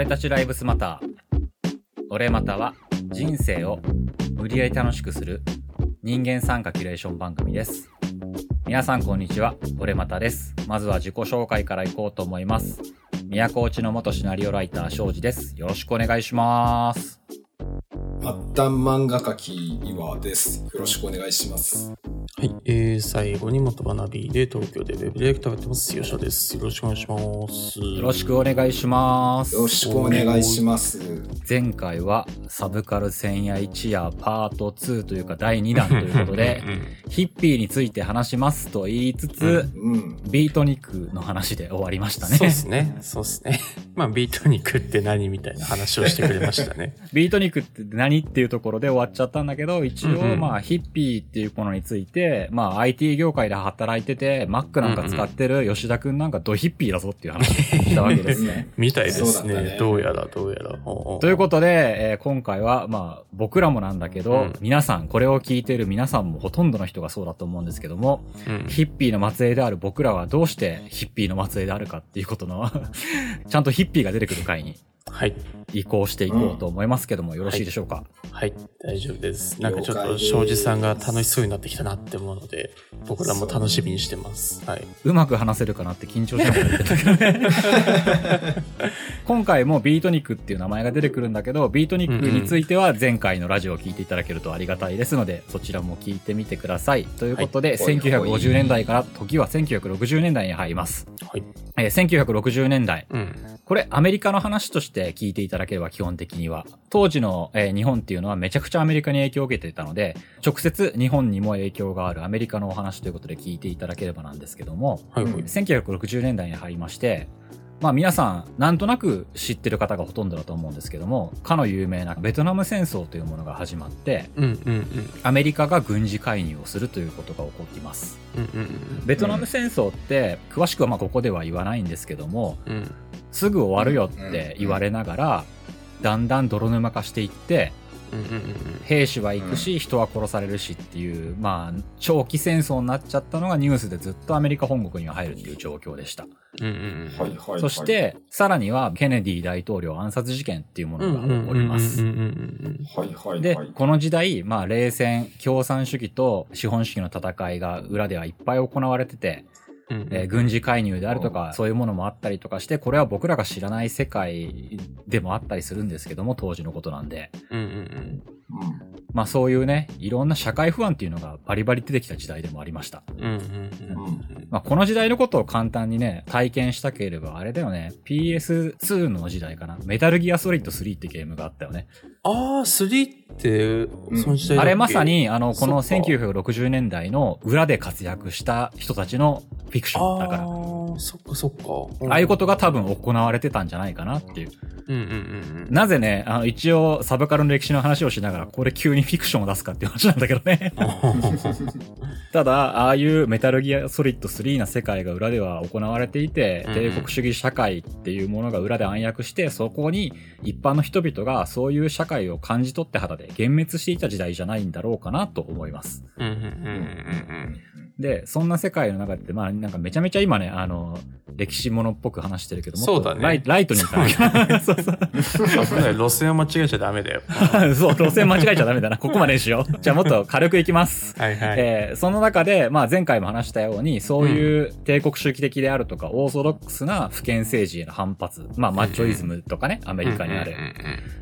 俺たちライブスマター。俺または人生を無理やり楽しくする人間参加キュレーション番組です。皆さんこんにちは。俺またです。まずは自己紹介からいこうと思います。宮古内の元シナリオライター庄司です。よろしくお願いします。末端漫画家き岩です。よろしくお願いします。はい。えー、最後に元学びで東京でウェブディレクターをやってます。吉田です。よろしくお願いします。よろしくお願いします。よろしくお願いします。前回はサブカル千夜一夜パート2というか第2弾ということで、ヒッピーについて話しますと言いつつ、うん。ビートニックの話で終わりましたね。そうですね。そうですね。まあ、ビートニックって何みたいな話をしてくれましたね。ビートニックって何っていうところで終わっちゃったんだけど、一応、まあ、ヒッピーっていうものについて、まあ、IT 業界で働いてて、Mac なんか使ってる吉田くんなんかドヒッピーだぞっていう話をしたわけですね。みたいですね。ねどうやら、どうやら。ということで、えー今回は、まあ、僕らもなんだけど、うん皆さん、これを聞いている皆さんもほとんどの人がそうだと思うんですけども、と、うんヒッピーの末裔である僕らはどうしてヒッピーの末裔であるかっていうことの、ちゃんとヒッピーが出てくる回にはい。移行していこうと思いますけども、よろしいでしょうか、はい。大丈夫です。なんかちょっと、庄司さんが楽しそうになってきたなって思うので、僕らも楽しみにしてます。はい。うまく話せるかなって緊張しながら言ってたけどね。今回もビートニックっていう名前が出てくるんだけど、ビートニックについては前回のラジオを聞いていただけるとありがたいですので、そちらも聞いてみてください。ということで、はい1950年代から時は1960年代に入ります。はい。えー1960年代。うん。これアメリカの話として聞いていただければ基本的には。当時の、えー日本っていうのはめちゃくちゃアメリカに影響を受けていたので、直接日本にも影響があるアメリカのお話ということで聞いていただければなんですけども、はいはい。1960年代に入りまして、まあ皆さん、なんとなく知ってる方がほとんどだと思うんですけども、かの有名なベトナム戦争というものが始まって。アメリカが軍事介入をするということが起こっています。ベトナム戦争って、詳しくはまあここでは言わないんですけども。すぐ終わるよって言われながら、だんだん泥沼化していって、うんうんうん兵士は行くし、人は殺されるしっていう、まあ、長期戦争になっちゃったのがニュースでずっとアメリカ本国には入るっていう状況でした。うんうんはいはいはい。そし、て、さらには、ケネディ大統領暗殺事件っていうものが起こりますではい。、この時代、まあ、冷戦、共産主義と資本主義の戦いが裏ではいっぱい行われてて、うんうん。えー軍事介入であるとうか、そういうものもあったりとかして、これは僕らが知らない世界でもあったりするんですけども、当時のことなんで。うんうん。うんまあそういうね、いろんな社会不安っていうのがバリバリ出てきた時代でもありました。うんうんうんまあこの時代のことを簡単にね、体験したければ、あれだよね、PS2 の時代かな。メタルギアソリッド3ってゲームがあったよね。ああ、3って、その時代あれまさ、に、あの、このそっか1960年代の裏で活躍した人たちのフィクションだから。ああ、そっかそっか。ああいうことが多分行われてたんじゃないかなっていう。うんうんうんうん。なぜね、あの、一応サブカルの歴史の話をしながら、これ急にフィクションを出すかっていう話なんだけどね。ただ、ああいうメタルギアソリッド3な世界が裏では行われていて、帝国主義社会っていうものが裏で暗躍して、そこに一般の人々がそういう社会を感じ取って肌で幻滅していた時代じゃないんだろうかなと思います。で、そんな世界の中で、まあなんかめちゃめちゃ今ね、あの、歴史ものっぽく話してるけどもそうだねライライトにいいかなそうそう。路線を間違えちゃダメだよ。そう、路線間違えちゃダメだな。ここまでにしよう。じゃあもっと軽くいきます。はいはい。えーその中で、まあ前回も話したように、そういう帝国主義的であるとか、オーソドックスな不権政治への反発、まあマッチョイズムとかね、アメリカにある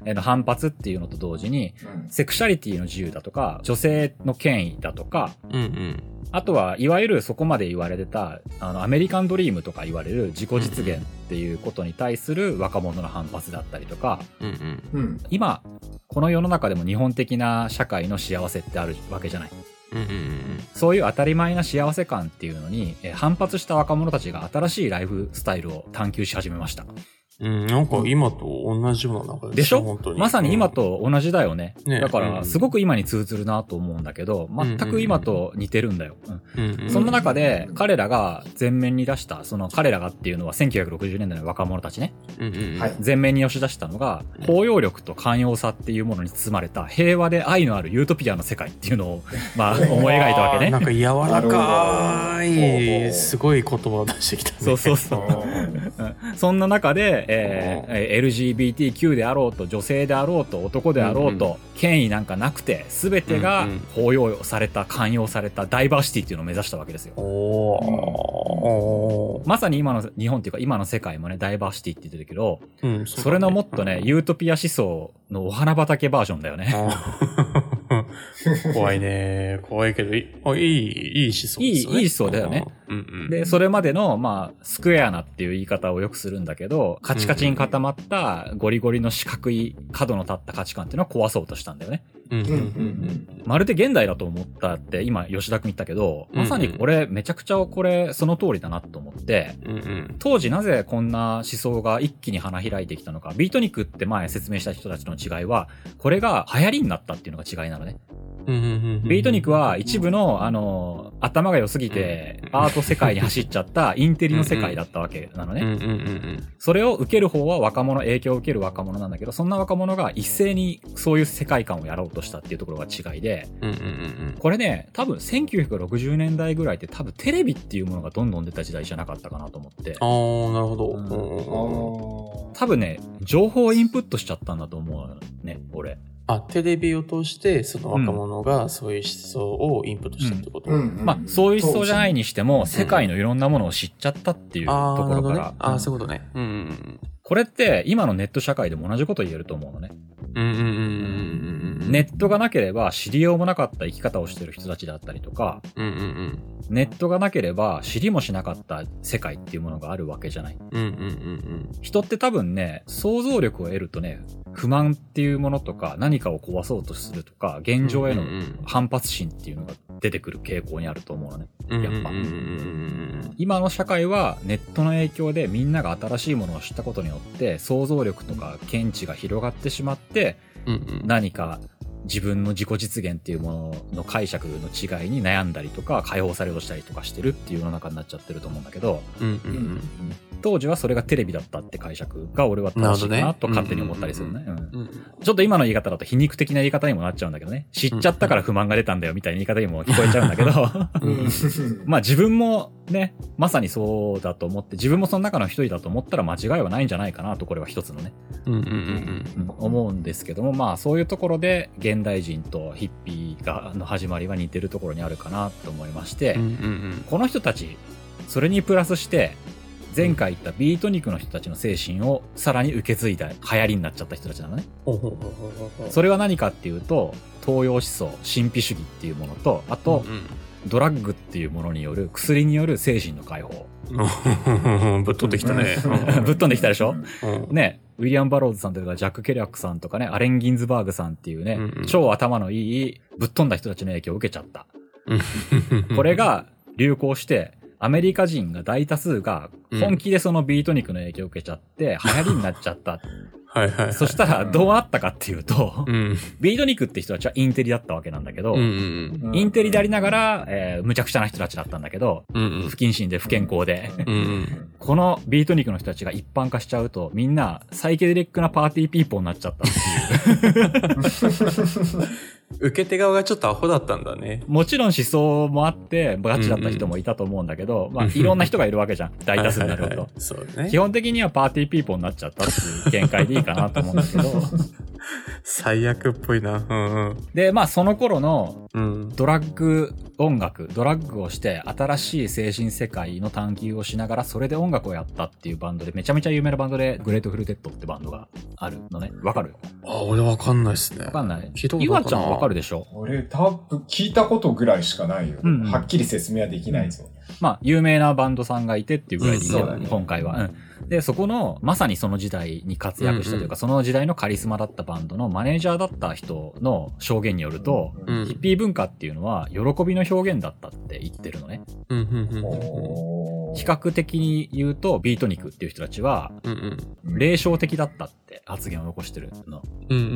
えーの反発っていうのと同時に、うんセクシャリティの自由だとか、女性の権威だとか、うんうん。あとは、いわゆるそこまで言われてた、あの、アメリカンドリームとか言われる自己実現っていうことに対する若者の反発だったりとか、うんうん。うん。今、この世の中でも日本的な社会の幸せってあるわけじゃない。うんうんうんそういう当たり前な幸せ感っていうのに、えー反発した若者たちが新しいライフスタイルを探求し始めました。うん。なんか今と同じような流れでしょ？本当に。まさに今と同じだよね。ねだから、うんすごく今に通ずるなと思うんだけど、全く今と似てるんだよ。そんな中で、彼らが前面に出した、その彼らがっていうのは1960年代の若者たちね。前面に押し出したのが、包容力と寛容さっていうものに包まれた平和で愛のあるユートピアの世界っていうのを、まあ、思い描いたわけね。なんか柔らかい、どすごい言葉を出してきたね。そうそうそう。うんそんな中で、えーえー LGBTQ であろうと、女性であろうと、男であろうと、権威なんかなくて、すべてがうんうん。包容された、寛容されたダイバーシティっていうのを目指したわけですよ。おー。まさに今の日本っていうか今の世界もね、ダイバーシティって言ってるけど、うん、うだね。それのもっとね、ユートピア思想のお花畑バージョンだよね。怖いね。怖いけど、いあいい、いい思想ですよね。いいいい思想だよね。うんうん。で、それまでの、まあ、スクエアなっていう言い方をよくするんだけど、カチカチに固まったゴリゴリの四角い角の立った価値観っていうのを壊そうとしたんだよね。うんううんうんんまるで現代だと思ったって今吉田くん言ったけど、まさにこれめちゃくちゃこれその通りだなと思って、うん。うん当時なぜこんな思想が一気に花開いてきたのか、ビートニックって前説明した人たちの違いは、これが流行りになったっていうのが違いなのね。ビートニックは一部の、あの、頭が良すぎて、アート世界に走っちゃったインテリの世界だったわけなのね。それを受ける方は若者、影響を受ける若者なんだけど、そんな若者が一斉にそういう世界観をやろうとしたっていうところが違いで、これね、多分1960年代ぐらいって多分テレビっていうものがどんどん出た時代じゃなかったかなと思って。あー、なるほど。うん多分ね、情報をインプットしちゃったんだと思うね、俺。あ、テレビを通して、その若者がそういう思想をインプットしたってこと、ーうんうんまあ、そういう思想じゃないにしても、ん世界のいろんなものを知っちゃったっていうところから。。ああ、うんそういうことね。うんうんこれって今のネット社会でも同じこと言えると思うのね。うん。うんうんうんうんうんうん。ネットがなければ知りようもなかった生き方をしてる人たちだったりとか、うんうんネットがなければ知りもしなかった世界っていうものがあるわけじゃない。うん。うんうんうん人って多分ね、想像力を得るとね、不満っていうものとか何かを壊そうとするとか、現状へのうんうん反発心っていうのが出てくる傾向にあると思うのね。うん。やっぱうんうんうん今の社会はネットの影響でみんなが新しいものを知ったことによって想像力とか見地が広がってしまってうんうん。うんうん。何か自分の自己実現っていうものの解釈の違いに悩んだりとか解放されようとしたりとかしてるっていう世の中になっちゃってると思うんだけどうんうんうん。当時はそれがテレビだったって解釈が俺は正しいかなと勝手に思ったりするね。ちょっと今の言い方だと皮肉的な言い方にもなっちゃうんだけどね。知っちゃったから不満が出たんだよみたいな言い方にも聞こえちゃうんだけど。まあ自分もね、まさにそうだと思って、自分もその中の一人だと思ったら間違いはないんじゃないかなと、これは一つのね、思うんですけども、まあそういうところで現代人とヒッピーがの始まりは似てるところにあるかなと思いまして、この人たち、それにプラスして、前回言ったビートニックの人たちの精神をさらに受け継いだ流行りになっちゃった人たちなのね。それは何かっていうと、東洋思想、神秘主義っていうものと、あと、ドラッグっていうものによる、薬による精神の解放。うん。ぶっ飛んできたね。ぶっ飛んできたでしょ？うんね、ウィリアム・バローズさんとかジャック・ケリャックさんとかね、アレン・ギンズバーグさんっていうね、うんうん超頭のいい、ぶっ飛んだ人たちの影響を受けちゃった。うん これ、が流行して、アメリカ人が大多数が本気でそのビートニックの影響を受けちゃって、流行りになっちゃった。はいはいはい。そしたらどうなったかっていうと、うん。ビートニックって人たちはインテリだったわけなんだけど、うんうんインテリでありながら、えー無茶苦茶な人たちだったんだけど、うん。うん不謹慎で不健康で、うん。うん このビートニックの人たちが一般化しちゃうと、みんなサイケデリックなパーティーピーポーになっちゃったっていう。受け手側がちょっとアホだったんだね。もちろん思想もあって、ガチだった人もいたと思うんだけど、まあ、いろんな人がいるわけじゃん。大多数になるほど はいはいは。いそうね基。本的にはパーティーピーポーになっちゃったっていう見解でいいかなと思うんだけど。最悪っぽいな。うんで、まあ、その頃のうん。うん。ドラッグ音楽、ドラッグをして新しい精神世界の探求をしながらそれで音楽をやったっていうバンドでめちゃめちゃ有名なバンドでグレートフルデッドってバンドがあるのね。わかる？あ、俺わかんないっすね。わかんない聞いたこといちゃんわかるでしょ？俺多分聞いたことぐらいしかないよ。うんうんはっきり説明はできないぞ。まあ、有名なバンドさんがいてっていうぐらいでね今回は。うん。で、そこの、まさにその時代に活躍したというか、うんうんその時代のカリスマだったバンドのマネージャーだった人の証言によると、うんヒッピー文化っていうのは、喜びの表現だったって言ってるのね。うんうんうんおー比較的に言うと、ビートニクっていう人たちは。霊障的だったって発言を残してるの。うんうんう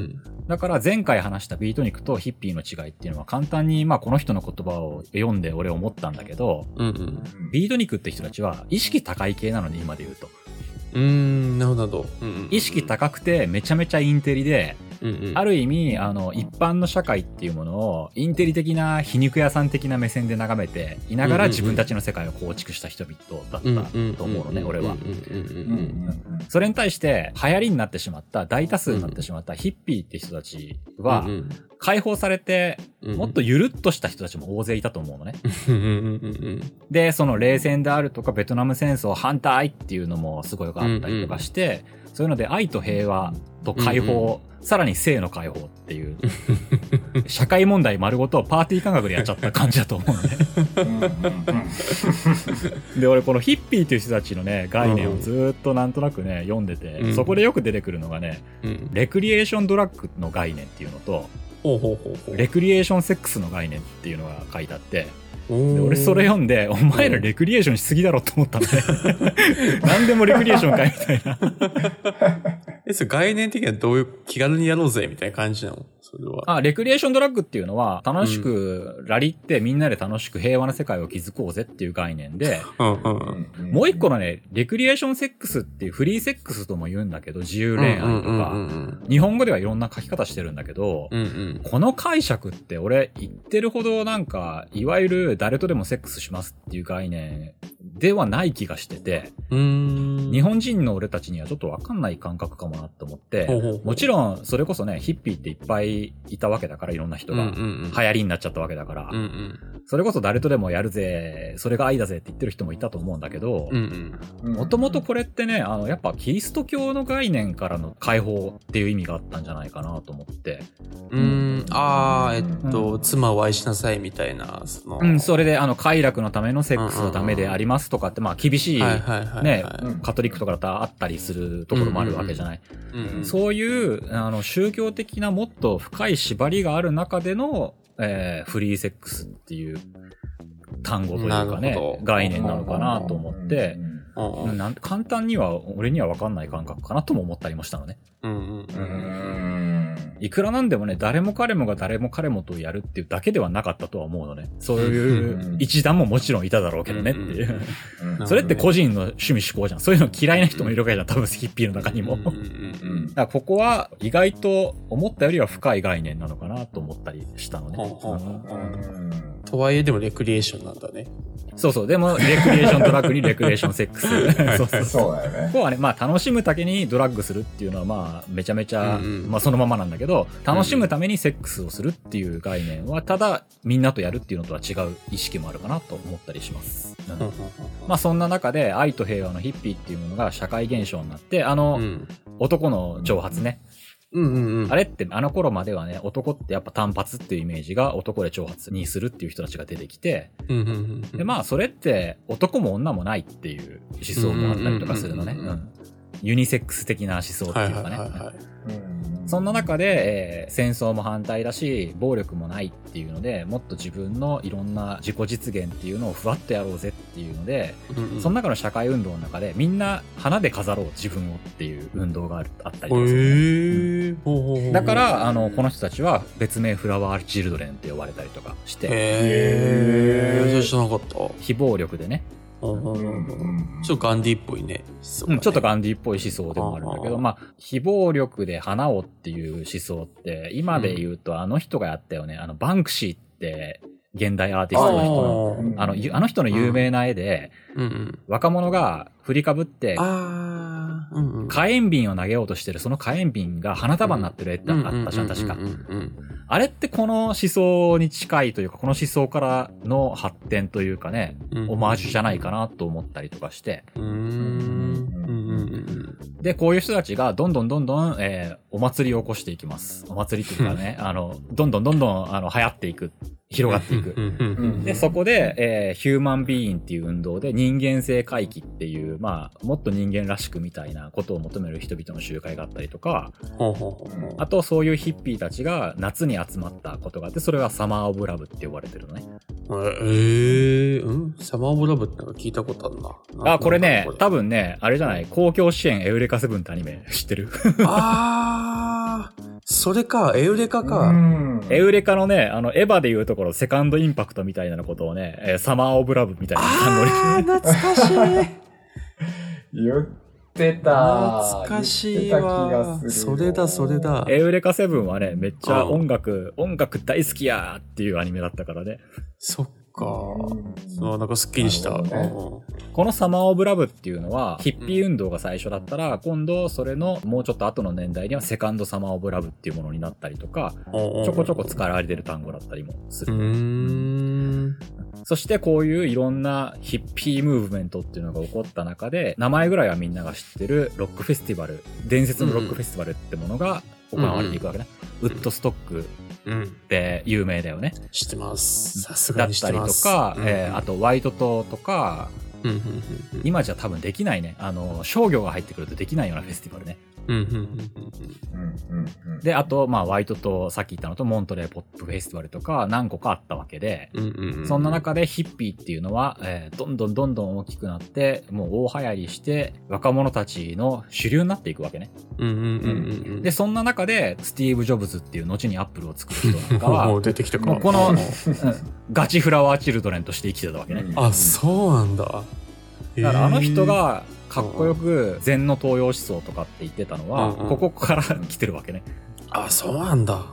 んだから前回話したビートニクとヒッピーの違いっていうのは簡単に、まあこの人の言葉を読んで俺思ったんだけど、うん。うんビートニクって人たちは意識高い系なのね、今で言うと。うん。うーん、なるほど。うんうん意識高くてめちゃめちゃインテリで、うんうん。ある意味、あの、一般の社会っていうものを、インテリ的な皮肉屋さん的な目線で眺めていながらうんうんうん。自分たちの世界を構築した人々だったと思うのね、俺は。うんうんうんうんそれに対して、流行りになってしまった、大多数になってしまったヒッピーって人たちはう、ん解放されて、うんもっとゆるっとした人たちも大勢いたと思うのね。うんうんうんうんで、その冷戦であるとか、ベトナム戦争反対っていうのもすごいあったりとかして、そういうので愛と平和と解放、さらに性の解放っていう、社会問題丸ごとパーティー感覚でやっちゃった感じだと思うのね。で、俺このヒッピーっていう人たちのね、概念をずーっとなんとなくね、読んでて、うんそこでよく出てくるのがね、うん。レクリエーションドラッグの概念っていうのと。レクリエーションセックスの概念っていうのが書いてあって、で俺それ読んで、お前らレクリエーションしすぎだろって思ったんで、何でもレクリエーションかいみたいな。え、それ概念的にはどういう気軽にやろうぜみたいな感じなの？それは。あ、レクリエーションドラッグっていうのは、楽しくラリってみんなで楽しく平和な世界を築こうぜっていう概念で、うんうんうん。もう一個のね、レクリエーションセックスっていうフリーセックスとも言うんだけど、自由恋愛とうんうんか、うん日本語ではいろんな書き方してるんだけど、うん。うんこの解釈って俺言ってるほどなんか、いわゆる誰とでもセックスしますっていう概念ではない気がしてて。日本人の俺たちにはちょっとわかんない感覚かもなって思って、ほうほうほうもちろんそれこそね、ヒッピーっていっぱいいたわけだから、いろんな人が。流行りになっちゃったわけだから、うんうん。それこそ誰とでもやるぜ、それが愛だぜって言ってる人もいたと思うんだけどうんう、ん。もともとこれってね、あの、やっぱキリスト教の概念からの解放っていう意味があったんじゃないかなと思って、うーん。あー、えっと、妻を愛しなさいみたいな、その。うん、それであの、快楽のためのセックスはダメでありますとかって、まあ厳しい。ねカトリックとかだったらあったりするところもあるわけじゃない。うんうん。そういう、あの、宗教的なもっと深い縛りがある中での、えーフリーセックスっていう単語というかね概念なのかなと思って、うんうんなん簡単には、俺には分かんない感覚かなとも思ったりもしたのね。うんうんううん。ん。いくらなんでもね、誰も彼もが誰も彼もとやるっていうだけではなかったとは思うのね。そういう一団ももちろんいただろうけどねっていう。うんそれって個人の趣味思考じゃん。そういうの嫌いな人もいるわけじゃん。多分ヒッピーの中にも。だからここは意外と思ったよりは深い概念なのかなと思ったりしたのね。とはいえでもレクリエーションなんだね。そうそう。でも、レクリエーションドラッグにレクリエーションセックス。そうそう。そうだよね。ここはね、まあ楽しむだけにドラッグするっていうのはまあめちゃめちゃ、まあそのままなんだけど、楽しむためにセックスをするっていう概念は、ただみんなとやるっていうのとは違う意識もあるかなと思ったりします。うんまあそんな中で愛と平和のヒッピーっていうものが社会現象になって、あの、うん男の挑発ね。うんうんうん。あれってあの頃まではね、男ってやっぱ単発っていうイメージが男で挑発にするっていう人たちが出てきて、うんうんうんうん。で、まあ、それって男も女もないっていう思想もあったりとかするのね。ユニセックス的な思想ってはいいうはいかね。はいはい。そんな中で、えー戦争も反対だし、暴力もないっていうので、もっと自分のいろんな自己実現っていうのをふわっとやろうぜっていうので、うんうん。その中の社会運動の中で、みんな花で飾ろう自分をっていう運動があるあったりとかする。のね、へえ。ほうほうほうだから、あの、この人たちは別名フラワーチルドレンって呼ばれたりとかして、へえ。それ知らなかった。非暴力でね、ちょっとガンディっぽいね。うん、ちょっとガンディっぽい思想でもあるんだけど、まあ、非暴力で花をっていう思想って、今で言うとあの人がやったよね、あの、バンクシーって、現代アーティストの人の、人あの、ゆあの人の有名な絵で、うん。うん。若者が振りかぶって、うんうん。火炎瓶を投げようとしてる、その火炎瓶が花束になってる絵ってあったじゃん、確か。あれってこの思想に近いというか、この思想からの発展というかね、うん。オマージュじゃないかなと思ったりとかして、うんで、こういう人たちがどんどんどんどん、えーお祭りを起こしていきます。お祭りっていうかね、あの、どんどんどんどん、あの、流行っていく。広がっていく。で、そこで、えーヒューマンビーインっていう運動で人間性回帰っていう、まあ、もっと人間らしくみたいなことを求める人々の集会があったりとか、あとそういうヒッピーたちが夏に集まったことがあって、それはサマーオブラブって呼ばれてるのね。ええうん？サマーオブラブってなんか聞いたことあるな。あ、これね、多分。分ね、あれじゃない、公共支援エウレカセブンってアニメ知ってる？あー、それか、エウレカうか。んエウレカのね、あの、エヴァでいうところ、セカンドインパクトみたいなことをね、えーサマーオブラブみたいな単語に。あー、懐かしい。言ってた。懐かしいわがする。それだ、それ。だ。エウレカセブンはね、めっちゃうん音楽、音楽大好きやーっていうアニメだったからね。そっか。うんそう、なんかスッキリした。なるうこのサマーオブラブっていうのは、ヒッピー運動が最初だったら、今度それのもうちょっと後の年代にはセカンドサマーオブラブっていうものになったりとか、んちょこちょこ使われてる単語だったりもする。そしてこういういろんなヒッピームーブメントっていうのが起こった中で、名前ぐらいはみんなが知ってるロックフェスティバル、伝説のロックフェスティバルってものが行われていくわけね。ウッドストックうん。って有名だよね。知ってます。さすだっがに知ったてります。とか、うんえーあ、とワイト島とか、うん、うん、うんうん。今じゃ多分できないね。あの、商業が入ってくるとできないようなフェスティバルね。で、あと、まあ、ワイトと、さっき言ったのと、モントレーポップフェスティバルとか、何個かあったわけで、そんな中でヒッピーっていうのは、えーどんどんどんどん大きくなって、もう大流行りして、若者たちの主流になっていくわけね。で、そんな中で、スティーブ・ジョブズっていう後にアップルを作る人なんかもはう、出てきたか。このガチフラワーチルドレンとして生きてたわけね。あ、そうなんだ。だからあの人が、かっこよく禅の東洋思想とかって言ってたのは、ここから来てるわけね。あ、そうなんだ。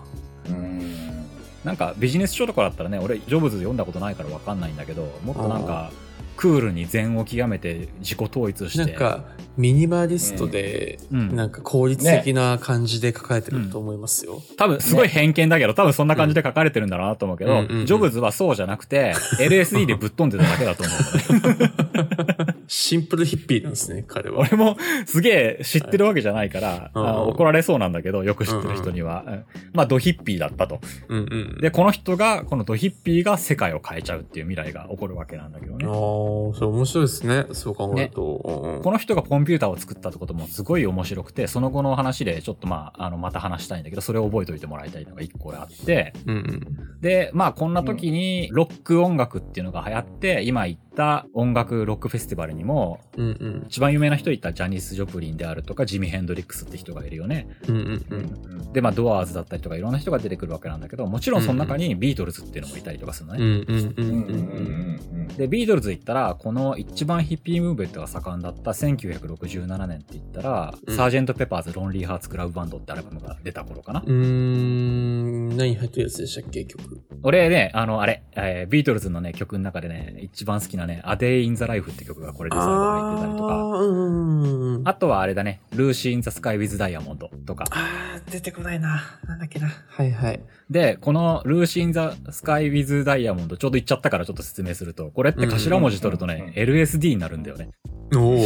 うん。なんかビジネス書とかだったらね、俺、ジョブズ読んだことないからわかんないんだけど、もっとなんか、クールに禅を極めて自己統一して。なんか、ミニマリストで、うんなんか効率的な感じで書かれてると思いますよ。多分すごい偏見だけど、多分そんな感じで書かれてるんだろうなと思うけど、うんうんうんジョブズはそうじゃなくて、LSD でぶっ飛んでただけだと思う。シンプルヒッピーなんですね、彼は。俺もすげえ知ってるわけじゃないから、うんあ怒られそうなんだけど、よく知ってる人には。うんまあ、ドヒッピーだったと。うんうん。で、この人が、このドヒッピーが世界を変えちゃうっていう未来が起こるわけなんだけどね。ああ、それ面白いですね。そう考えると。うんうんこの人がコンピューターを作ったってこともすごい面白くて、その後の話でちょっとまあ、あの、また話したいんだけど、それを覚えておいてもらいたいのが一個あって、うんうん。で、まあこんな時にロック音楽っていうのが流行って、今言った音楽ロックフェスティバルにも、うんうん。一番有名な人言ったらジャニス・ジョプリンであるとか、ジミ・ヘンドリックスって人がいるよね。うんうんう。うんんで、まあドアーズだったりとかいろんな人が出てくるわけなんだけど、もちろんその中にビートルズっていうのもいたりとかするのね。うんうんうんうんで、ビートルズ言ったら、この一番ヒッピームーブメントが盛んだった1967年って言ったら、うんサージェント・ペパーズ・ロンリー・ハーツ・クラブバンドってアルバムが出た頃かな。うーん。何入ってるやつでしたっけ、曲？俺ね、あの、あれ、えービートルズのね、曲の中でね、一番好きなね、A Day in the Life って曲がこれで最後入ってたりとか、あ。あとはあれだね、ルーシー・イン・ザ・スカイ・ウィズ・ダイヤモンドとか。あー、出てこないな。なんだっけな。はいはい。で、このルーシー・イン・ザ・スカイ・ウィズ・ダイヤモンド、ちょうど言っちゃったからちょっと説明すると、これって頭文字取るとね、LSD になるんだよね。お お。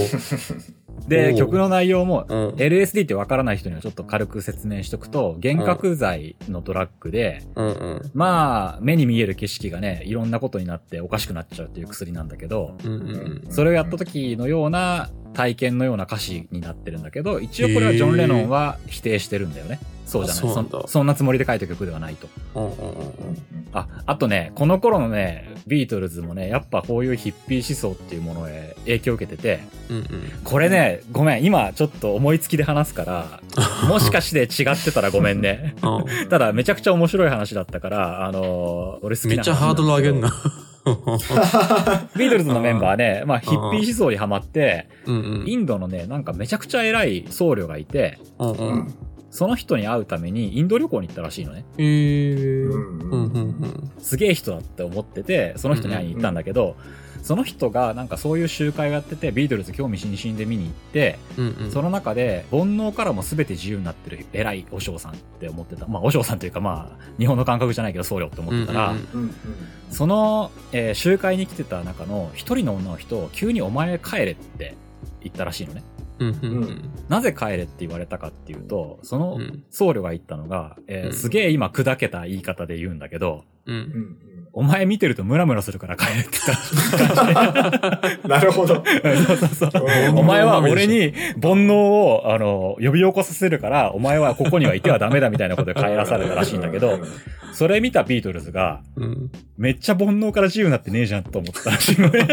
で、曲の内容も、うん。LSD ってわからない人にはちょっと軽く説明しとくと、幻覚剤のドラッグで、うんうん。まあ、目に見える景色がね、いろんなことになっておかしくなっちゃうっていう薬なんだけど、うんうんそれをやった時のような体験のような歌詞になってるんだけど、一応これはジョン・レノンは否定してるんだよね。そうじゃない？あそんだそそんなつもりで書いた曲ではないと。うん。うんうんうんあ、あとね、この頃のね、ビートルズもね、やっぱこういうヒッピー思想っていうものへ影響を受けてて、うんうん。これね、ごめん、今ちょっと思いつきで話すから、もしかして違ってたらごめんね。うんただ、めちゃくちゃ面白い話だったから、あのー俺好きな話めっちゃハードル上げんな。ビートルズのメンバーね、まあ、ヒッピー思想にハマって、うんうん。インドのね、なんかめちゃくちゃ偉い僧侶がいて、うんうん。その人に会うためにインド旅行に行ったらしいのね。えー。ううんんうんうん。すげえ人だって思ってて、その人に会いに行ったんだけど、その人がなんかそういう集会をやってて、ビートルズ興味津々で見に行って、うんうん。その中で煩悩からも全て自由になってる偉い和尚さんって思ってた。まあ和尚さんというかまあ、日本の感覚じゃないけど僧侶って思ってたら、うんうんうんうんその、えー集会に来てた中の一人の女の人、急にお前帰れって言ったらしいのね。なぜ帰れって言われたかっていうと、そのうん。僧侶が言ったのが、えーうん。すげえ今砕けた言い方で言うんだけど、お前見てるとムラムラするから帰れって言った なるほど。そうそうそう。お前は俺に煩悩を、あの、呼び起こさせるから、お前はここにはいてはダメだみたいなことで帰らされたらしいんだけど、それ見たビートルズが、うん。めっちゃ煩悩から自由になってねえじゃんと思ったらしいのね。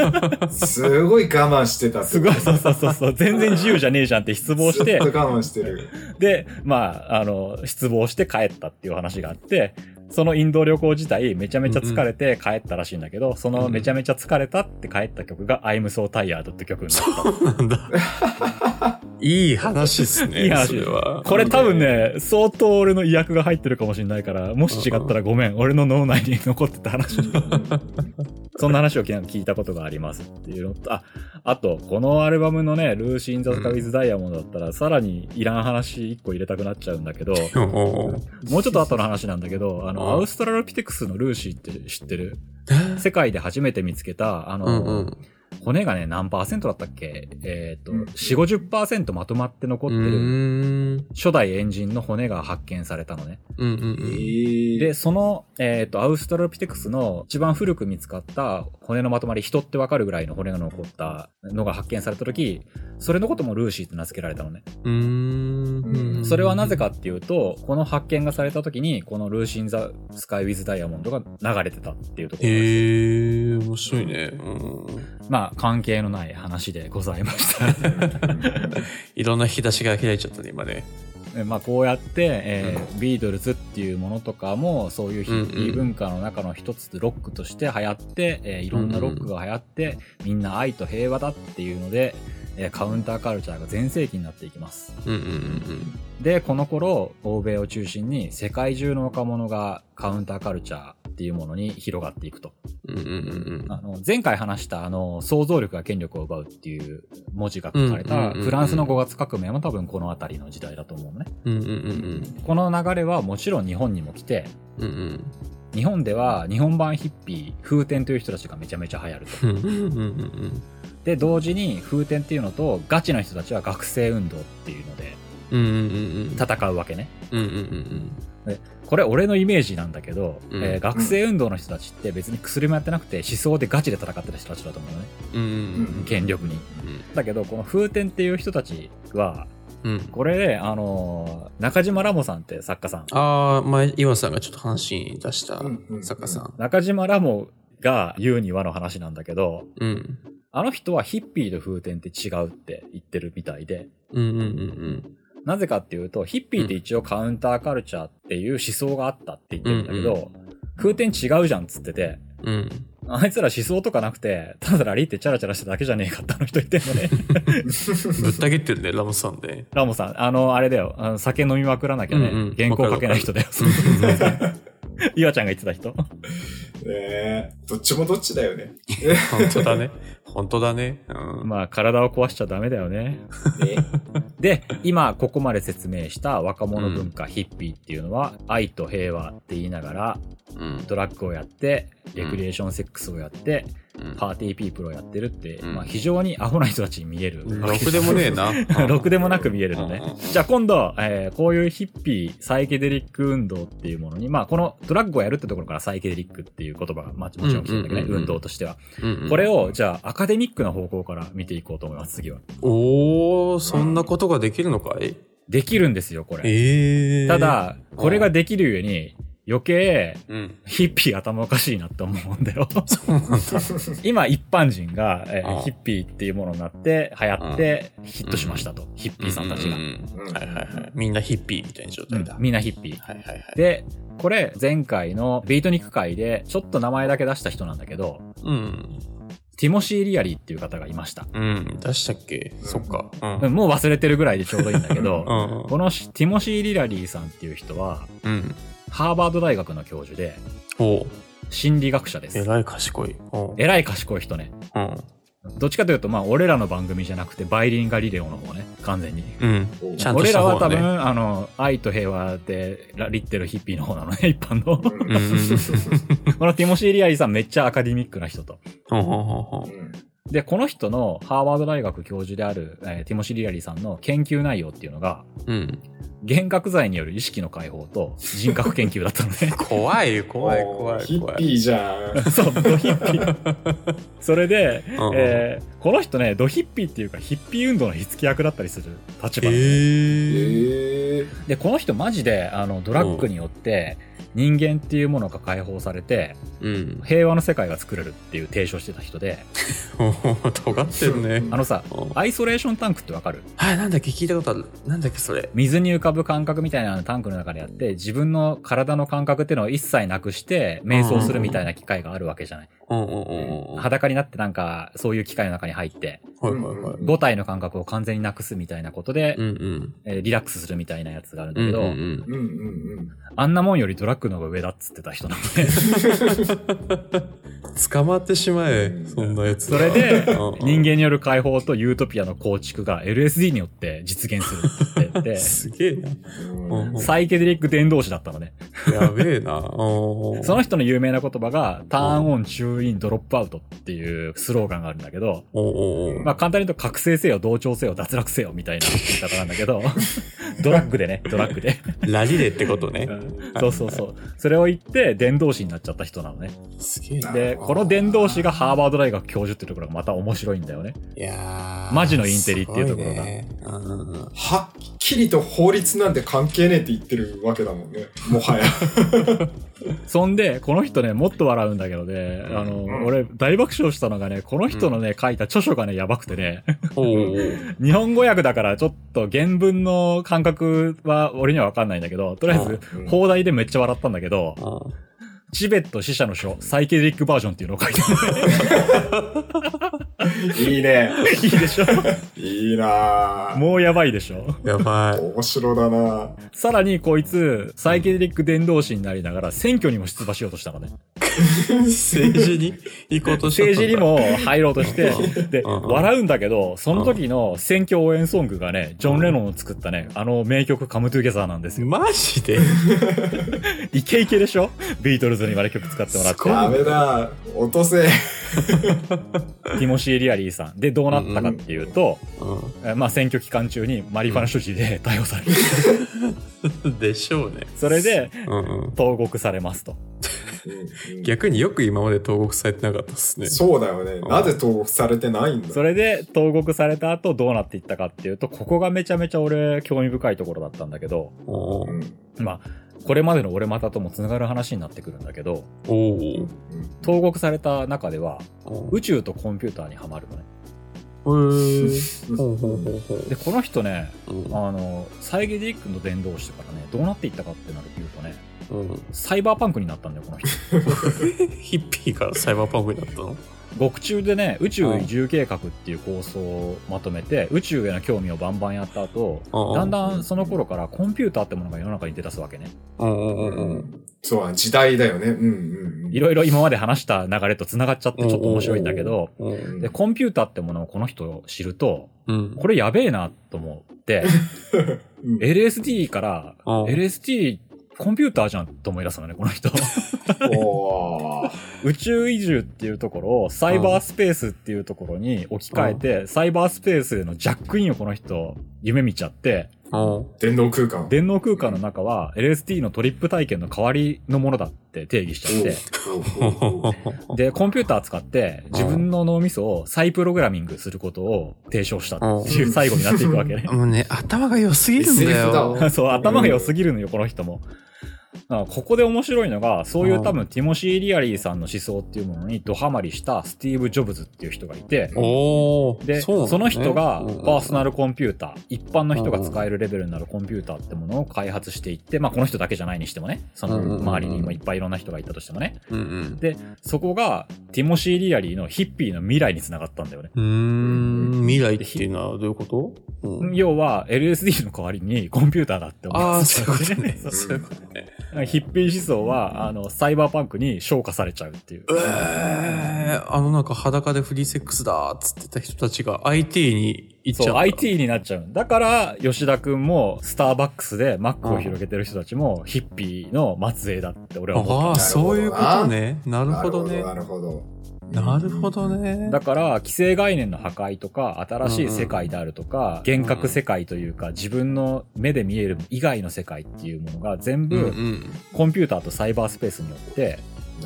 すごい我慢してた。すごい、そうそうそうそう、全然自由じゃねえじゃんって失望してずっ、と我慢してる。で、まあ、あの、失望して帰ったっていう話があって、そのインド旅行自体めちゃめちゃ疲れて帰ったらしいんだけど、そのめちゃめちゃ疲れたって帰った曲が I'm So Tired って曲になった。なんだ。いい話ですね。いい話それは。これ多分ね、相当俺の意訳が入ってるかもしれないから、もし違ったらごめん、俺の脳内に残ってた話。そんな話を聞いたことがありますっていうのと、あ、あと、このアルバムのね、ルーシー・イン・ザ・スカ・ウィズ・ダイヤモンドだったら、さらにいらん話一個入れたくなっちゃうんだけど、もうちょっと後の話なんだけど、あの、うん。アウストラロピテクスのルーシーって知ってる？世界で初めて見つけた、あうの、んうん。骨がね、何パーセントだったっけ？えっ、と、うん4、50%まとまって残ってうる。初代エンジンの骨が発見されたのね。うんうんえうん。ー、で、その、えっ、と、アウストラロピテクスの一番古く見つかった骨のまとまり、人ってわかるぐらいの骨が残ったのが発見された時、それのこともルーシーって名付けられたのね。うーん。それはなぜかっていうと、この発見がされた時に、このルーシー・イン・ザ・スカイ・ウィズ・ダイヤモンドが流れてたっていうところです。へえ、面白いね。うん。まあ、関係のない話でございました。いろんな引き出しが開いちゃったね、今ね。えまあ、こうやって、えービートルズっていうものとかも、そういうヒッピー文化の中の一つ、ロックとして流行って、えーいろんなロックが流行って、みんな愛と平和だっていうので、えーカウンターカルチャーが全盛期になっていきます。うんうんうんで、この頃、欧米を中心に世界中の若者がカウンターカルチャーっていうものに広がっていくと。うん。うんうんうんあの、前回話したあの、想像力が権力を奪うっていう文字が書かれたフランスの5月革命も多分この辺りの時代だと思うのね。うん。うんうんうんこの流れはもちろん日本にも来て、うん。うん日本では日本版ヒッピー、風天という人たちがめちゃめちゃ流行ると。うん。うんうんうんで、同時に風天っていうのとガチの人たちは学生運動っていうので。戦うわけね。うんうんうんこれ俺のイメージなんだけど、うんえー学生運動の人たちって別に薬もやってなくて思想でガチで戦ってた人たちだと思うのね。うん。うんうん権力に。だけど、この風天っていう人たちは、うん。うん。これで、あのー中島ラモさんって作家さん。ああ、前、岩さんがちょっと話に出したうんうん作家さん。中島ラモが言うにはの話なんだけど、うん。あの人はヒッピーと風天って違うって言ってるみたいで、うんうんうんなぜかっていうと、ヒッピーって一応カウンターカルチャーっていう思想があったって言ってるんだけど、風天違うじゃんっつってて、うん。うん。あいつら思想とかなくて、ただラリってチャラチャラしただけじゃねえかってあの人言ってんのね。ぶった切ってるね、ラモさんで。ラモさん、あの、あれだよ、あの酒飲みまくらなきゃね、うんうん原稿書けない人だよ。岩ちゃんが言ってた人ねえどっちもどっちだよね。本当だね。本当だね。うん。まあ、体を壊しちゃダメだよね。ねで、今、ここまで説明した若者文化、ヒッピーっていうのは、愛と平和って言いながら、うん。ドラッグをやって、レクリエーションセックスをやって、うんパーティーピープルをやってるって、うんまあ、非常にアホな人たちに見える。ろくでもねえな。ろくでもなく見えるのねうんうん。じゃあ今度、えーこういうヒッピー、サイケデリック運動っていうものに、まあこのドラッグをやるってところからサイケデリックっていう言葉が、まあもちろん来てるんだけどね、運動としては。これを、じゃあアカデミックな方向から見ていこうと思います、次は。おー、そんなことができるのかい？できるんですよ、これ。ええた、だ、これができる上に、余計、うん。ヒッピー頭おかしいなって思うんだよ。そうなんだ。今、一般人が、えーうんヒッピーっていうものになって、流行って、ヒットしましたと。ヒッピーさんたちが。うんうんうんはいはいはい。みんなヒッピーみたいな状態だ。みんなヒッピー。はいはいはい。で、これ、前回のビートニック会で、ちょっと名前だけ出した人なんだけど、うん。ティモシー・リアリーっていう方がいました。うん。出したっけ？そっか。う。うんんもう忘れてるぐらいでちょうどいいんだけど、うん。このしティモシー・リアリーさんっていう人は、うん。ハーバード大学の教授で、心理学者です。えらい賢い。えらい賢い人ね。うん。どっちかというと、まあ、俺らの番組じゃなくて、バイリンガリレオの方ね、完全に。うん。おちゃんと俺した方ねらは多分、あの、愛と平和でラリってるヒッピーの方なのね、一般の。こ。のティモシー・リアリーさんめっちゃアカデミックな人と。ほうほうほうほうんで、この人のハーバード大学教授である、えーティモシー・リアリーさんの研究内容っていうのが、う。うん。幻覚剤による意識の解放と人格研究だったのね。怖い、怖い、怖い、ヒッ怖い。ピーじゃん。そう、ドヒッピー。それで、うんえーこの人ね、ドヒッピーっていうかヒッピー運動の火付け役だったりする立場なのねええ。ええで、この人マジで、あの、ドラッグによって、人間っていうものが解放されて、うん。平和の世界が作れるっていう提唱してた人で、尖ってるね。あのさうん、アイソレーションタンクってわかる？はい、なんだっけ？聞いたことある。なんだっけそれ？水に浮かかぶ感覚みたいなのをタンクの中でやって、自分の体の感覚っていうのを一切なくして、瞑想するみたいな機会があるわけじゃない。うんうんうんうん。はい裸になってなんか、そういう機械の中に入って、はいはい。五体の感覚を完全になくすみたいなことで、うんうん。えーリラックスするみたいなやつがあるんだけど、うんうんうん。あんなもんよりドラッグの方が上だっつってた人なので、捕まってしまえ、そんなやつ。それで人間による解放とユートピアの構築が LSD によって実現するって言ってて、すげえな。サイケデリック伝道師だったのね。やべえな。その人の有名な言葉が、ターンオン、チイン、ドロップアウトっていうスローガンがあるんだけど、おおおまあ簡単に言うと覚醒せよ、同調せよ、脱落せよみたいな 言い方なんだけど、ドラッグでね、ドラッグで。ラリレってことね。そうそうそう。それを言って伝道師になっちゃった人なのね。すげえな。で、この伝道師がハーバード大学教授っていうところがまた面白いんだよね。いやーマジのインテリっていうところがねはっきりと法律なんて関係ねえって言ってるわけだもんね。もはや。そんで、この人ね、もっと笑うんだけどね、あの、俺大爆笑したのがね、この人のね、書いた著書がね、やばくてね、日本語訳だからちょっと原文の感覚は俺にはわかんないんだけど、とりあえずうん、放題でめっちゃ笑ったんだけど、チベット死者の書、サイケデリックバージョンっていうのを書いてあ いいね。る。いいでしょ？いいなぁ。もうやばいでしょ？やばい。面白だなさらにこいつ、サイケデリック伝道師になりながら選挙にも出馬しようとしたのね。政治に行こうとした政治にも入ろうとして、で、うんうん笑うんだけど、その時の選挙応援ソングがね、ジョン・レノンの作ったね、あの名曲カムトゥゲザーなんですよ。マジで？イケイケでしょ？ビートルズにまで曲使ってもらって。ダメだ。落とせ。ティモシー・リアリーさん。で、どうなったかっていうと、うえまあ選挙期間中にマリファナ所持で逮捕される。ん。でしょうね。それで、うんうん。投獄されますと。うん。逆によく今まで投獄されてなかったっすね。そうだよね。なぜ登録されてないんだ？それで、投獄された後どうなっていったかっていうと、ここがめちゃめちゃ俺、興味深いところだったんだけど、まあ、これまでの俺またとも繋がる話になってくるんだけど、投獄された中では、宇宙とコンピューターにはまるのね。で、この人ね、うん。あの、サイゲディックの伝道師からね、どうなっていったかってなるというとね、うんサイバーパンクになったんだよ、この人。ヒッピーからサイバーパンクになったの？獄中でね、宇宙移住計画っていう構想をまとめて、宇宙への興味をバンバンやった後、うんだんだんその頃からコンピューターってものが世の中に出だすわけね。うんうんうんうん。そうだ、時代だよね。うんうんうん。いろいろ今まで話した流れと繋がっちゃってちょっと面白いんだけど、うんで、コンピューターってものをこの人知ると、うん。これやべえなと思って、うん LSD から、うん LSD コンピューターじゃんと思い出すのね、この人。宇宙移住っていうところをサイバースペースっていうところに置き換えて、サイバースペースへのジャックインをこの人夢見ちゃって、うん電脳空間。電脳空間の中は LSD のトリップ体験の代わりのものだって定義しちゃって、で、コンピューター使って自分の脳みそを再プログラミングすることを提唱したっていう最後になっていくわけね。もうね、頭が良すぎるんだよ。わ そう、頭が良すぎるのよ、この人も。あここで面白いのが、そういう多分、ティモシー・リアリーさんの思想っていうものにドハマりしたスティーブ・ジョブズっていう人がいて、で、そねその人がうんパーソナルコンピューター、一般の人が使えるレベルになるコンピューターってものを開発していって、まあこの人だけじゃないにしてもね、その周りにもいっぱいいろんな人がいたとしてもね。うんうん。で、そこがティモシー・リアリーのヒッピーの未来につながったんだよね。うーん、未来っていうのはどういうこと？うん要は LSD の代わりにコンピューターだって思ああ、っそういうことね。そういうことね。ヒッピー思想は、あの、サイバーパンクに昇華されちゃうっていう。えー、あのなんか裸でフリーセックスだっつってた人たちが IT に行っちゃそうう、んだ。IT になっちゃう。だから、吉田くんも、スターバックスでマックを広げてる人たちも、ヒッピーの末裔だって俺は思ああ、った。そういうことね。なるほどね。なるほど。なるほどね。だから、既成概念の破壊とか、新しい世界であるとか、幻覚世界というか、自分の目で見える以外の世界っていうものが全うんう部、ん。コンピューターとサイバースペースによって、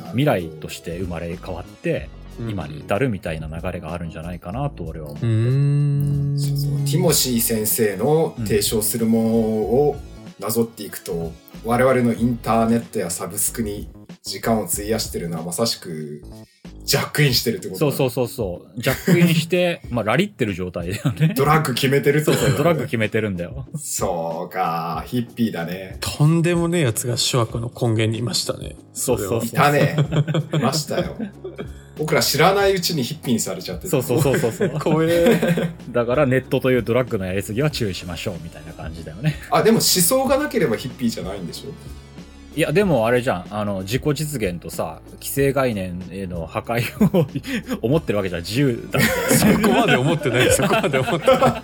未来として生まれ変わって、今に至るみたいな流れがあるんじゃないかなと俺は思う。うーん。そうそうティモシー先生の提唱するものをなぞっていくと、我々のインターネットやサブスクに時間を費やしてるのはまさしくジャックインしてるってことそうそうう。そうそう。ジャックインして、まあ、ラリってる状態だよね。ドラッグ決めてるってことだねそうそう、ドラッグ決めてるんだよ。そうか、ヒッピーだね。とんでもねえやつが諸悪の根源にいましたね。そうそういたね。いましたよ。僕ら知らないうちにヒッピーにされちゃってたそうそうそうそうそう。怖え。だからネットというドラッグのやりすぎは注意しましょうみたいな感じだよね。あ、でも思想がなければヒッピーじゃないんでしょ？いや、でもあれじゃん。あの、自己実現とさ、既成概念への破壊を思ってるわけじゃん。自由だって。そこまで思ってない。そこまで思ってない。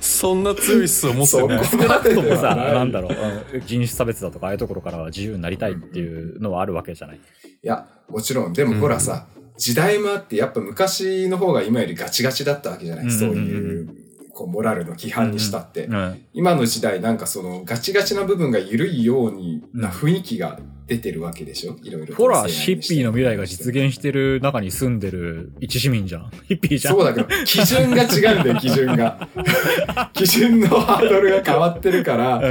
そんな強い思想持ってない。そこまでともさ、なんだろう、うん人種差別だとか、ああいうところからは自由になりたいっていうのはあるわけじゃない。いや、もちろん。でもほらさ、時代もあって、やっぱ昔の方が今よりガチガチだったわけじゃない、うんうんうんそういう、こう、モラルの規範にしたって。うん。今の時代なんかそのガチガチな部分が緩いようにな雰囲気が出てるわけでしょ？いろいろ。ほら、ヒッピーの未来が実現してる中に住んでる一市民じゃん。ヒッピーじゃん。そうだけど、基準が違うんだよ、基準が。基準のハードルが変わってるから、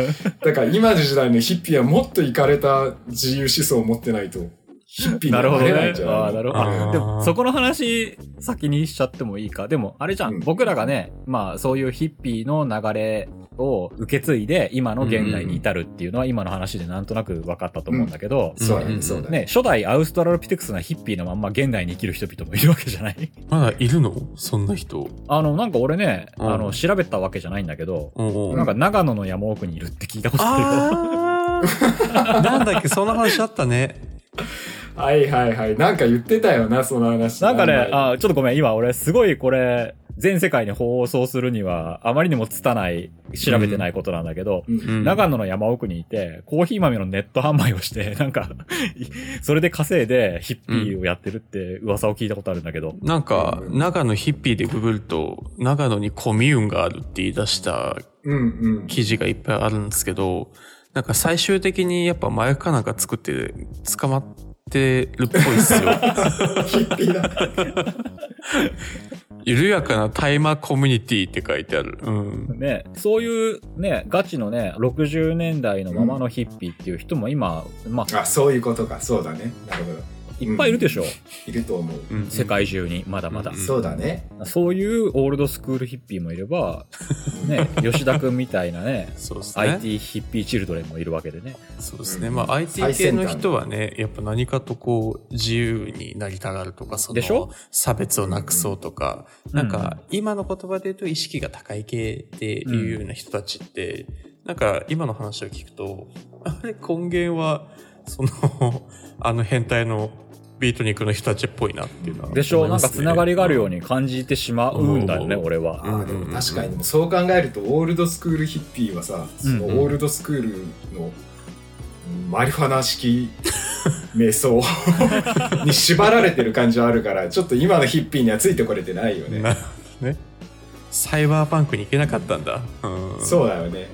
だから今の時代のヒッピーはもっとイかれた自由思想を持ってないと、ヒッピーになるほどねああ、なるほど。でも、そこの話、先にしちゃってもいいか。でも、あれじゃん。うん僕らがね、まあ、そういうヒッピーの流れを受け継いで、今の現代に至るっていうのは、今の話でなんとなく分かったと思うんだけど、そうだね、うんそうだね。ね、初代アウストラロピテクスなヒッピーのまんま現代に生きる人々もいるわけじゃない？まだいるの？そんな人？あの、なんか俺ね、うんあの、調べたわけじゃないんだけど、うんうんなんか長野の山奥にいるって聞いたことあるよ。なんだっけ、そんな話あったね。はいはいはい。なんか言ってたよな、その話。なんかね、ああちょっとごめん、今俺すごいこれ、全世界に放送するには、あまりにも拙ない、調べてないことなんだけど、うんうん長野の山奥にいて、コーヒー豆のネット販売をして、なんか、それで稼いでヒッピーをやってるって噂を聞いたことあるんだけど、なんか、長野ヒッピーでググると、長野にコミューンがあるって言い出したうんうん。記事がいっぱいあるんですけど、なんか最終的にやっぱ麻薬かなんか作って捕まってるっぽいっすよ。ヒッピーだ。緩やかな大麻コミュニティって書いてある。うん。ね、そういうね、ガチのね、60年代のままのヒッピーっていう人も今、まあ、あ、そういうことか。そうだね。なるほど。いっぱいいるでしょ、いると思う。うん世界中に、まだまだ。うんそうだね。そういうオールドスクールヒッピーもいれば、ね、吉田くんみたいなね、そうですね。IT ヒッピーチルドレンもいるわけでね。そうですね。うんまあ IT 最系の人はね、やっぱ何かとこう自由になりたがるとか、そでしょ？の差別をなくそうとか、うんなんか今の言葉で言うと意識が高い系っていうような人たちって、なんか今の話を聞くと、あれ根源は、その、あの変態のビートニックの人たちっぽいなっていうのは、でしょ、なんかつながりがあるように。に感じてしまうんだよね、うん俺は。ああ、でも確かに、でもそう考えると、オールドスクールヒッピーはさ、そのうんうんオールドスクールの、うんマリファナ式瞑想 に縛られてる感じはあるから、ちょっと今のヒッピーにはついてこれてないよね。ね。サイバーパンクに行けなかったんだ。うん、そうだよね。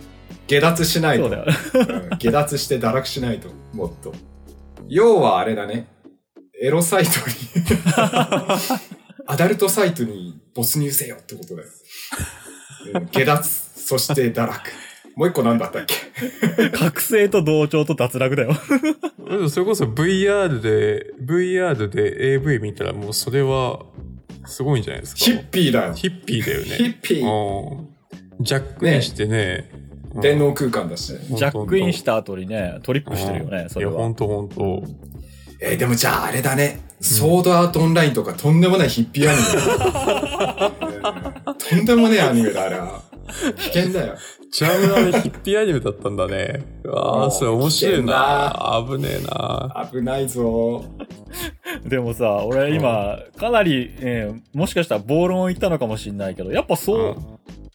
下脱しないと。下脱して堕落しないと、もっと。要はあれだね。エロサイトにアダルトサイトに没入せよってことだよ。うん下脱、そして堕落。もう一個何だったっけ？覚醒と同調と脱落だよ。それこそ VR で、VR で AV 見たらもうそれは、すごいんじゃないですか？ヒッピーだよ。ヒッピーだよね。ヒッピー。うんジャックインしてね。うん電脳空間だし。ジャックインした後にね、トリップしてるよね、それいや、ほは。んとほんと。えーでもじゃああれだね。ソードアートオンラインとかとんでもないヒッピーアニメだ、うんとんでもねえアニメだ、あれは。危険だよ。ちなみにあれヒッピーアニメだったんだね。ああ、それ面白いな。危ねえな。危ないぞ。でもさ、俺今、かなり、えーもしかしたら暴論を言ったのかもしれないけど、やっぱそう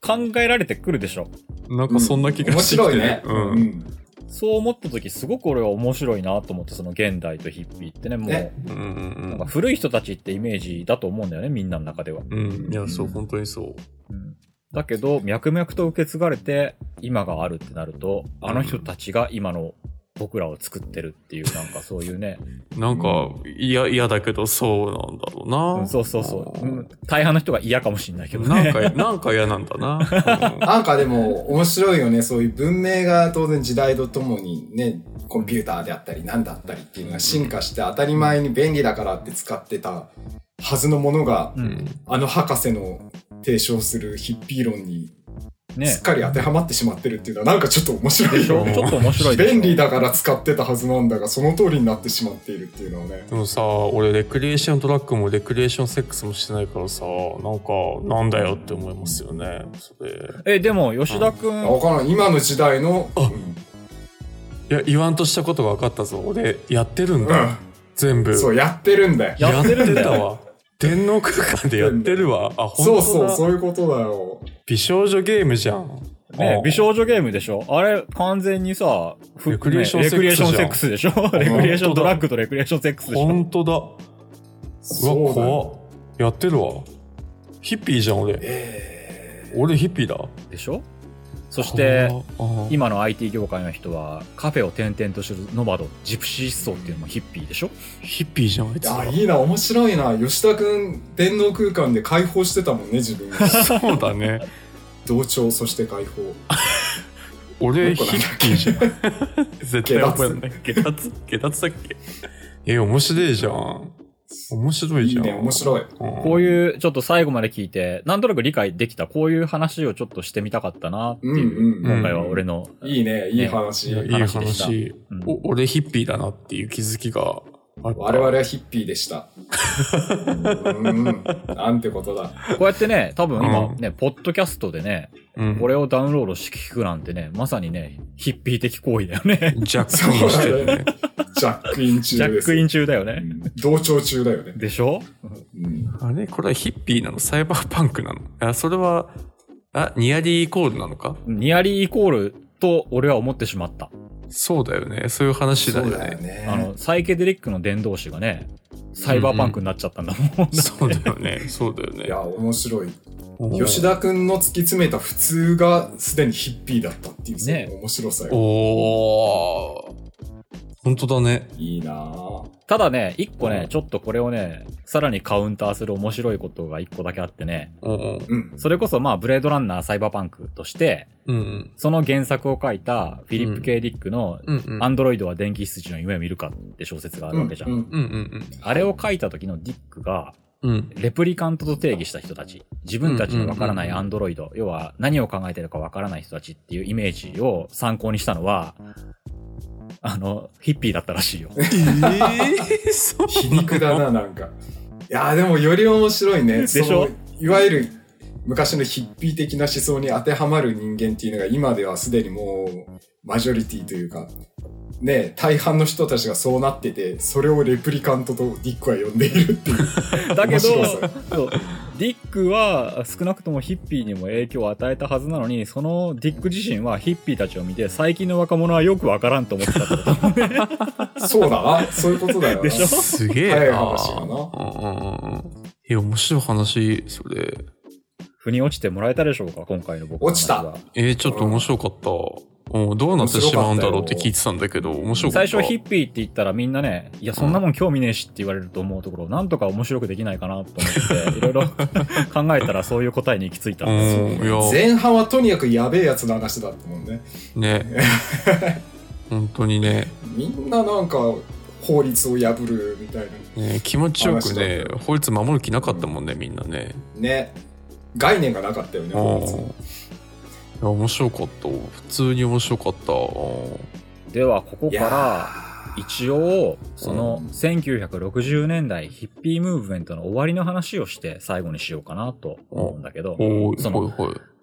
考えられてくるでしょ。なんかそんな気が面してきて白いね。うん。うんそう思った時、すごく俺は面白いなと思って、その現代とヒッピーってね、もう、ねうんうんなんか古い人たちってイメージだと思うんだよね、みんなの中では。うん。うん。いや、そう、本当にそう。うんだけど、脈々と受け継がれて、今があるってなると、あの人たちが今の僕らを作ってるっていう、なんかそういうね、なんか、嫌、嫌だけどそうなんだろうな。うんそうそうそう、うん大半の人が嫌かもしれないけどね。なんか、なんか嫌なんだな。なんかでも面白いよね。そういう文明が当然時代とともにね、コンピューターであったり何だったりっていうのが進化して当たり前に便利だからって使ってたはずのものが、うん。あの博士の提唱するヒッピー論にねすっかり当てはまってしまってるっていうのはなんかちょっと面白いよちょっと面白い便利だから使ってたはずなんだが、その通りになってしまっているっていうのはね。でもさ、俺、レクリエーションドラッグもレクリエーションセックスもしてないからさ、なんか、なんだよって思いますよね。それ。え、でも、吉田くん、わからん。今の時代の、あいや、言わんとしたことが分かったぞ。俺、やってるんだ。全部。うん。そう、やってるんだよ。やってるんだわ。電脳空間でやってるわ。あ、本当だそうそう、そういうことだよ。美少女ゲームじゃん。ねあ、美少女ゲームでしょ？あれ、完全にさ、ふレクリエーションねセックスレクリエーションセックスでしょ？レクリエーションドラッグとレクリエーションセックスでしょ？本当だ。うわ。怖っ。やってるわ。ヒッピーじゃん、俺。え俺ヒッピーだ。でしょ？そして、今の IT 業界の人は、カフェを転々とするノマド、ジプシー思想っていうのもヒッピーでしょ？ヒッピーじゃん、あいつー、らあ、いいな、面白いな。吉田くん、電脳空間で解放してたもんね、自分が。そうだね。同調、そして解放。俺ヒッピーじゃん。絶対覚え下ない。下脱下脱だっけ？え、面白いじゃん。面白いじゃん。いいね、面白い。うん。こういう、ちょっと最後まで聞いて、なんとなく理解できた、こういう話をちょっとしてみたかったなっていう、うんうん今回は俺の、いいね、いい話。いやいい話でした話。うんお俺ヒッピーだなっていう気づきが。我々はヒッピーでした。うん、なんてことだ。こうやってね、多分今うんね、ポッドキャストでね、うん、これをダウンロードして聞くなんてね、まさにね、ヒッピー的行為だよね。ジャックインしてるね。ジャックイン中です。ジャックイン中だよね。うん同調中だよね。でしょ？うんあれ？これはヒッピーなの？サイバーパンクなの？あ、それは、あ、ニアリーイコールなのか？ニアリーイコールと俺は思ってしまった。そうだよね。そういう話だよそうだよね。ね。あの、サイケデリックの伝道師がね、サイバーパンクになっちゃったんだもん。そうだよね。そうだよね。いや、面白い。お吉田くんの突き詰めた普通がすでにヒッピーだったっていう、そのね面白さよ。おー。本当だね。いいなぁ。ただね、一個ねうん、ちょっとこれをね、さらにカウンターする面白いことが一個だけあってね、うんうん。うん。それこそまあ、ブレードランナーサイバーパンクとして、うんうん。その原作を書いたフィリップ・ケイ・ディックの、うんうん。アンドロイドは電気羊の夢を見るかって小説があるわけじゃん。うんうんうんあれを書いた時のディックが、うん。うん。レプリカントと定義した人たち、自分たちのわからないアンドロイド、要は何を考えてるかわからない人たちっていうイメージを参考にしたのは、あの、ヒッピーだったらしいよ。ええそう皮肉だな、なんか。いやーでもより面白いね。でしょ？そのいわゆる昔のヒッピー的な思想に当てはまる人間っていうのが今ではすでにもうマジョリティというか、ね、大半の人たちがそうなってて、それをレプリカントとディックは呼んでいるっていう。だけど、面白さそうディックは少なくともヒッピーにも影響を与えたはずなのに、そのディック自身はヒッピーたちを見て、最近の若者はよくわからんと思ってたってこと。そうだな。そういうことだよな。でしょ？すげえな。早い話だな。え、面白い話、それ。腑に落ちてもらえたでしょうか？今回の僕は落ちえーちょっと面白かった。うん、どうなってしまうんだろうって聞いてたんだけど、面白かった。最初ヒッピーって言ったらみんなね、いや、そんなもん興味ねえしって言われると思うところ、なんとか面白くできないかなと思って、いろいろ 考えたらそういう答えに行き着いたんですよ。うん、いや、前半はとにかくやべえやつの話だったもんね。ね。本当にねみんななんか法律を破るみたいな。ね気持ちよくね法律守る気なかったもんね、みんなね。ね。概念がなかったよね、うん。法律いや、面白かった。普通に面白かった。うんでは、ここから、ー一応、そのうん1960年代ヒッピームーブメントの終わりの話をして最後にしようかなと思うんだけど、その。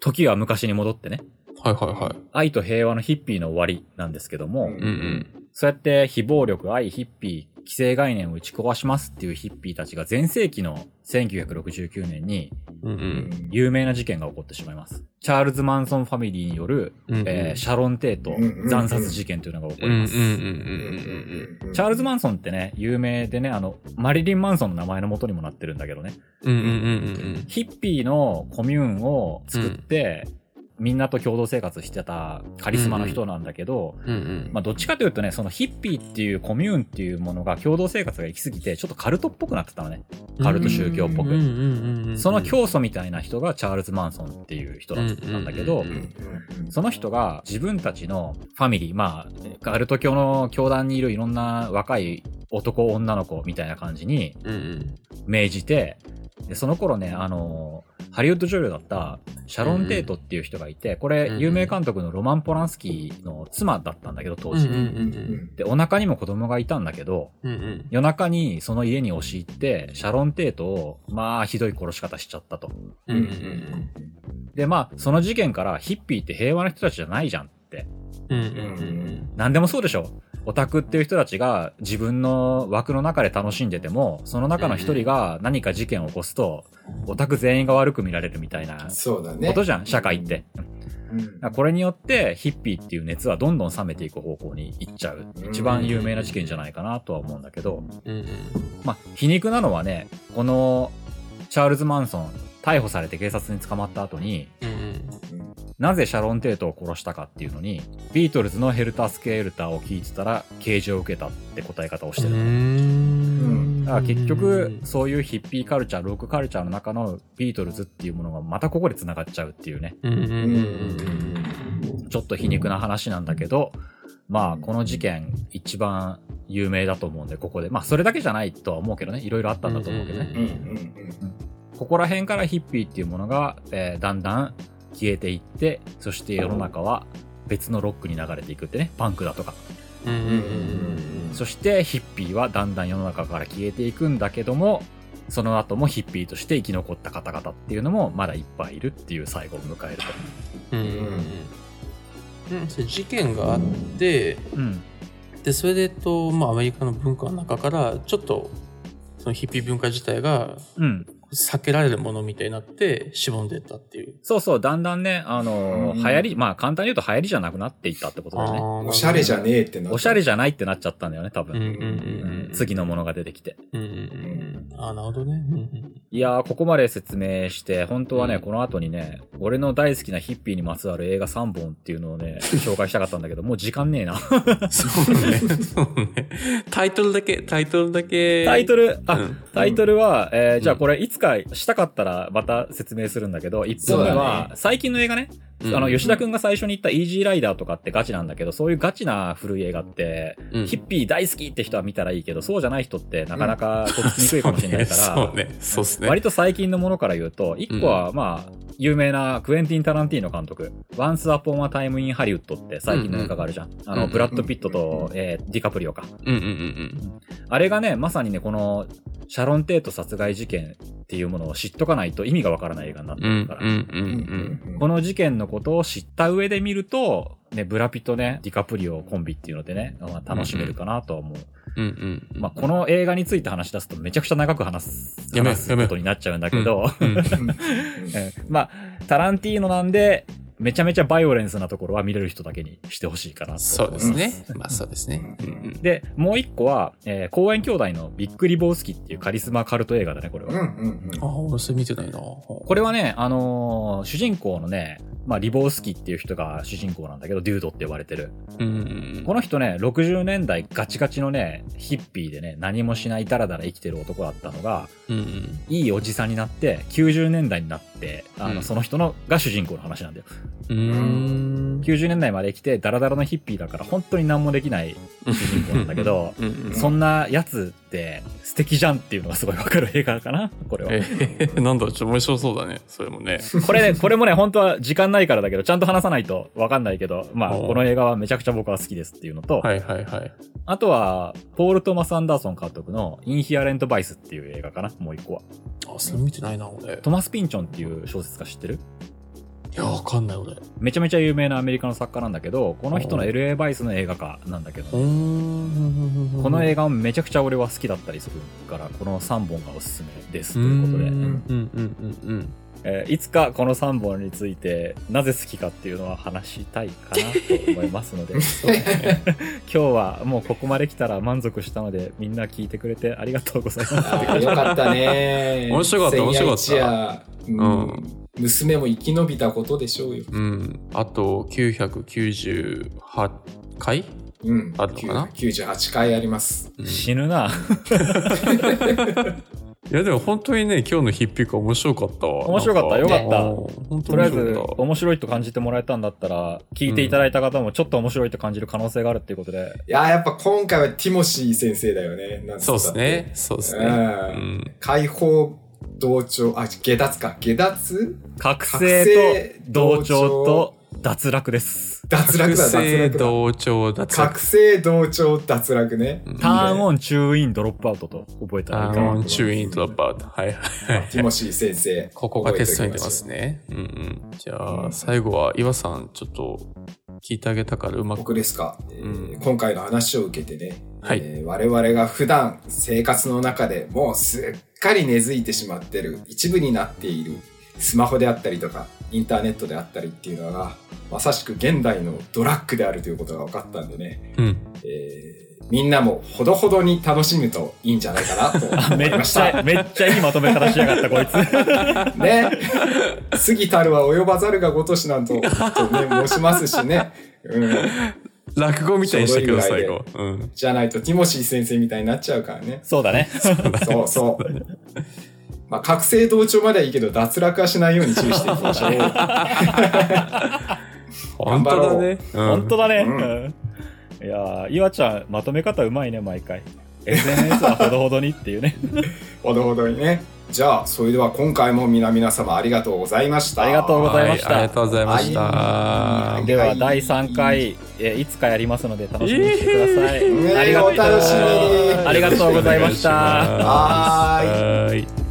時は昔に戻ってね、はいはいはい。愛と平和のヒッピーの終わりなんですけども、うんうんうん。そうやって非暴力、愛、ヒッピー、既成概念を打ち壊しますっていうヒッピーたちが全盛期の1969年にうんう。うんん有名な事件が起こってしまいます。チャールズ・マンソンファミリーによる、うんうん。えーシャロン・テート惨殺事件というのが起こります。チャールズ・マンソンってね、有名でね、あの、マリリン・マンソンの名前の元にもなってるんだけどね、ヒッピーのコミューンを作って、みんなと共同生活してたカリスマの人なんだけど、うんうん。まあどっちかというとね、そのヒッピーっていうコミューンっていうものが共同生活が行き過ぎて、ちょっとカルトっぽくなってたのね。カルト宗教っぽく。その教祖みたいな人がチャールズ・マンソンっていう人だったんだけどうんうんうん、その人が自分たちのファミリー、まあ、カルト教の教団にいるいろんな若い男、女の子みたいな感じに。命じて、でその頃ね、あの、ハリウッド女優だったシャロン・テイトっていう人がいて、これ、有名監督のロマン・ポランスキーの妻だったんだけど、当時。で、お腹にも子供がいたんだけど。夜中にその家に押し入って、シャロン・テイトを、まあ、ひどい殺し方しちゃったと。で、まあ、その事件からヒッピーって平和な人たちじゃないじゃんって。何でもそうでしょオタクっていう人たちが自分の枠の中で楽しんでても、その中の一人が何か事件を起こすと、オタク全員が悪く見られるみたいな。ことじゃん、社会って。うんこれによって、ヒッピーっていう熱はどんどん冷めていく方向に行っちゃう。一番有名な事件じゃないかなとは思うんだけど。まあ、皮肉なのはね、この、チャールズ・マンソン、逮捕されて警察に捕まった後に。なぜシャロン・テートを殺したかっていうのに、ビートルズのヘルタースケールターを聞いてたら、刑事を受けたって答え方をしてる。んだから結局、そういうヒッピーカルチャー、ロックカルチャーの中のビートルズっていうものがまたここで繋がっちゃうっていうね、うんちょっと皮肉な話なんだけど、まあ、この事件一番有名だと思うんで、ここで。まあ、それだけじゃないとは思うけどね、いろいろあったんだと思うけどね。ここら辺からヒッピーっていうものが、えーだんだん消えていって、そして世の中は別のロックに流れていくってね、パンクだとか。うんうんうんうんそしてヒッピーはだんだん世の中から消えていくんだけども、その後もヒッピーとして生き残った方々っていうのもまだいっぱいいるっていう最後を迎えると。うんう事件があってうん。でそれでと、まあ、アメリカの文化の中からちょっとそのヒッピー文化自体がうん。避けられるものみたいになってしぼんでったっていう。そうそう、だんだんね、あのーうん流行り、まあ簡単に言うと流行りじゃなくなっていったってことだよね。おしゃれじゃねえってなったおしゃれじゃないってなっちゃったんだよね、多分。うんうんうんうん。次のものが出てきて。うんうんうん。ああ、なるほどね。うんうんいやー、ここまで説明して、本当はね、うんこの後にね、俺の大好きなヒッピーにまつわる映画3本っていうのをね、紹介したかったんだけど、もう時間ねえな。そうね。そうね。タイトルだけ、タイトルだけ。タイトル、あ、うんタイトルは、えーじゃあうんこれいつかしたかったらまた説明するんだけど、1本目はね、最近の映画ね、うんあの、吉田くんが最初に言ったイージーライダーとかってガチなんだけど、そういうガチな古い映画って、うんヒッピー大好きって人は見たらいいけど、そうじゃない人ってなかなかとっつきにくいかもしれないから、そうね。そうね。割と最近のものから言うと、一個は、まあ、有名なクエンティン・タランティーノ監督、Once Upon a Time in Hollywood って最近の映画があるじゃん。あの、うんブラッド・ピットと、えーディカプリオか。うんうんうんあれがね、まさにね、この、シャロン・テート殺害事件っていうものを知っとかないと意味がわからない映画になってるから。うんうんうんこの事件のことを知った上で見ると、ね、ブラピとね、ディカプリオコンビっていうのでね、まあ、楽しめるかなとは思う。うん。うんうん。まあ、この映画について話し出すとめちゃくちゃ長く話す、やめ話すことになっちゃうんだけど、うんえー まあ、タランティーノなんで、めちゃめちゃバイオレンスなところは見れる人だけにしてほしいかなと。そうですね。まあそうですね。うんうん。で、もう一個は、えー、公園兄弟のビッグリボースキっていうカリスマカルト映画だね、これは。うんうんああ、俺それ見てないな。これはね、あのー主人公のね、まあ、リボースキっていう人が主人公なんだけど、デュードって呼ばれてる。うんうんこの人ね、60年代ガチガチのね、ヒッピーでね、何もしないダラダラ生きてる男だったのが、うん。うんいいおじさんになって、90年代になって、あの、うんその人のが主人公の話なんだよ。うん。うーん。90年代まで来て、ダラダラのヒッピーだから、本当に何もできない主人公なんだけど、うんうん。そんなやつって素敵じゃんっていうのがすごいわかる映画かなこれは。えー、なんだ、ちょっと面白そうだね。それもね。これね、これもね、本当は時間ないからだけど、ちゃんと話さないとわかんないけど、まあ、この映画はめちゃくちゃ僕は好きですっていうのと、はいはいはい。あとは、ポール・トマス・アンダーソン監督のインヒアレント・バイスっていう映画かなもう一個は。あ、それ見てないな、俺。いトマス・ピンチョンっていう小説家知ってる？や、わかんない、俺。うめちゃめちゃ有名なアメリカの作家なんだけど、この人の LA バイスの映画化なんだけど。この映画めちゃくちゃ俺は好きだったりするから、この3本がおすすめですとういうことで。んうんうんうんうん。えーいつかこの3本についてなぜ好きかっていうのは話したいかなと思いますので 今日はもうここまで来たら満足したのでみんな聞いてくれてありがとうございますよかったね。面白かった面白かったうんうん娘も生き延びたことでしょうよ。うん。あと、998回？うん。あるのかな？98回あります。うん死ぬな。いや、でも本当にね、今日のヒッピーク面白かったわ。面白かったよかったうん本当とりあえず面白いと感じてもらえたんだったら、聞いていただいた方もちょっと面白いと感じる可能性があるっていうことで、いやー、やっぱ今回はティモシー先生だよね。そうですね。そうですね。ううんん。解放同調、あ、下脱か。下脱？覚醒と同調と脱落です。脱落だ、脱覚醒落だ。同調脱落。覚醒同調脱落ね。うんターンオン。ン、チューイン、ドロップアウトと覚えたらいいかなターンオン、チューイン、ドロップアウト。はいはいはい。ティモシー先生。ここがテストに出ますね。ね。うんうん。じゃあ、うん最後は岩さん、ちょっと聞いてあげたからうまく。僕ですか、えーうん今回の話を受けてね、はいえー我々が普段生活の中でもうすっかり根付いてしまってる一部になっているスマホであったりとかインターネットであったりっていうのがまさしく現代のドラッグであるということが分かったんでね、うん。えーみんなもほどほどに楽しむといいんじゃないかなと思めいました。っちゃ、めっちゃいいまとめ方しやがった、こいつ。ね。過ぎたるは及ばざるがごとしなんと、とね、申しますしね。うん。落語みたいにしたけど、ちょうどい。うん。じゃないとティモシー先生みたいになっちゃうからね。そうだね。そうそう。まあ、覚醒同調まではいいけど、脱落はしないように注意していきましょう。本当だね。うん本当だね。うんうんいやー、岩ちゃん、まとめ方うまいね、毎回。SNS はほどほどにっていうね。ほどほどにね。じゃあ、それでは今回も皆々様ありがとうございました。ありがとうございましたはいありがとうございました。はいでは、第3回、えーいつかやりますので、楽しみにしてください。ねありがとうありがとうございました。はい。